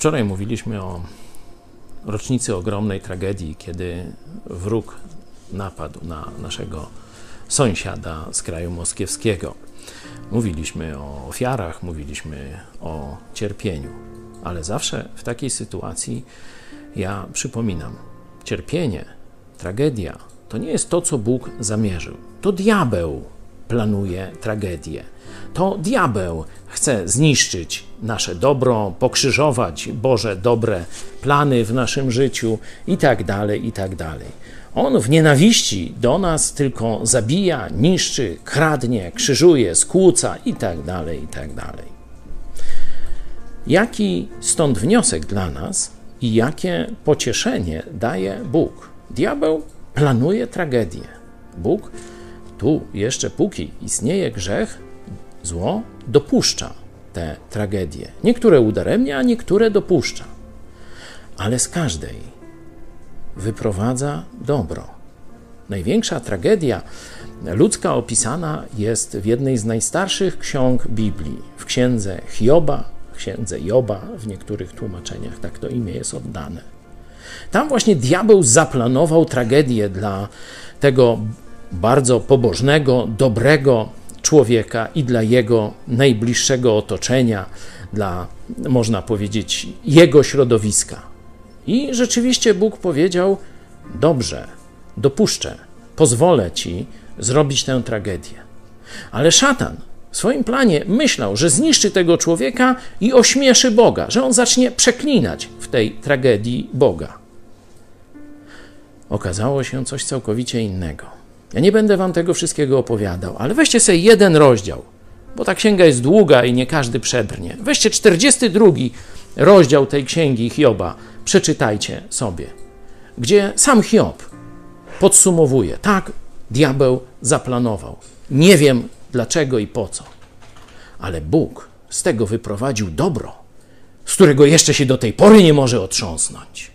Wczoraj mówiliśmy o rocznicy ogromnej tragedii, kiedy wróg napadł na naszego sąsiada z kraju moskiewskiego. Mówiliśmy o ofiarach, mówiliśmy o cierpieniu, ale zawsze w takiej sytuacji ja przypominam: cierpienie, tragedia to nie jest to, co Bóg zamierzył. To diabeł planuje tragedię. To diabeł chce zniszczyć nasze dobro, pokrzyżować Boże dobre plany w naszym życiu i tak dalej, i tak. On w nienawiści do nas tylko zabija, niszczy, kradnie, krzyżuje, skłóca i tak dalej, i dalej. Jaki stąd wniosek dla nas i jakie pocieszenie daje Bóg? Diabeł planuje tragedię. Bóg tu jeszcze póki istnieje grzech, zło dopuszcza te tragedie. Niektóre udaremnia, a niektóre dopuszcza. Ale z każdej wyprowadza dobro. Największa tragedia ludzka opisana jest w jednej z najstarszych ksiąg Biblii, w księdze Hioba, księdze Joba, w niektórych tłumaczeniach tak to imię jest oddane. Tam właśnie diabeł zaplanował tragedię dla tego bardzo pobożnego, dobrego człowieka i dla jego najbliższego otoczenia, dla, można powiedzieć, jego środowiska. I rzeczywiście Bóg powiedział: Dobrze, dopuszczę, pozwolę ci zrobić tę tragedię. Ale szatan w swoim planie myślał, że zniszczy tego człowieka i ośmieszy Boga, że on zacznie przeklinać w tej tragedii Boga. Okazało się coś całkowicie innego. Ja nie będę wam tego wszystkiego opowiadał, ale weźcie sobie jeden rozdział, bo ta księga jest długa i nie każdy przedrnie. Weźcie 42 rozdział tej księgi Hioba, przeczytajcie sobie, gdzie sam Hiob podsumowuje: tak, diabeł zaplanował. Nie wiem dlaczego i po co, ale Bóg z tego wyprowadził dobro, z którego jeszcze się do tej pory nie może otrząsnąć.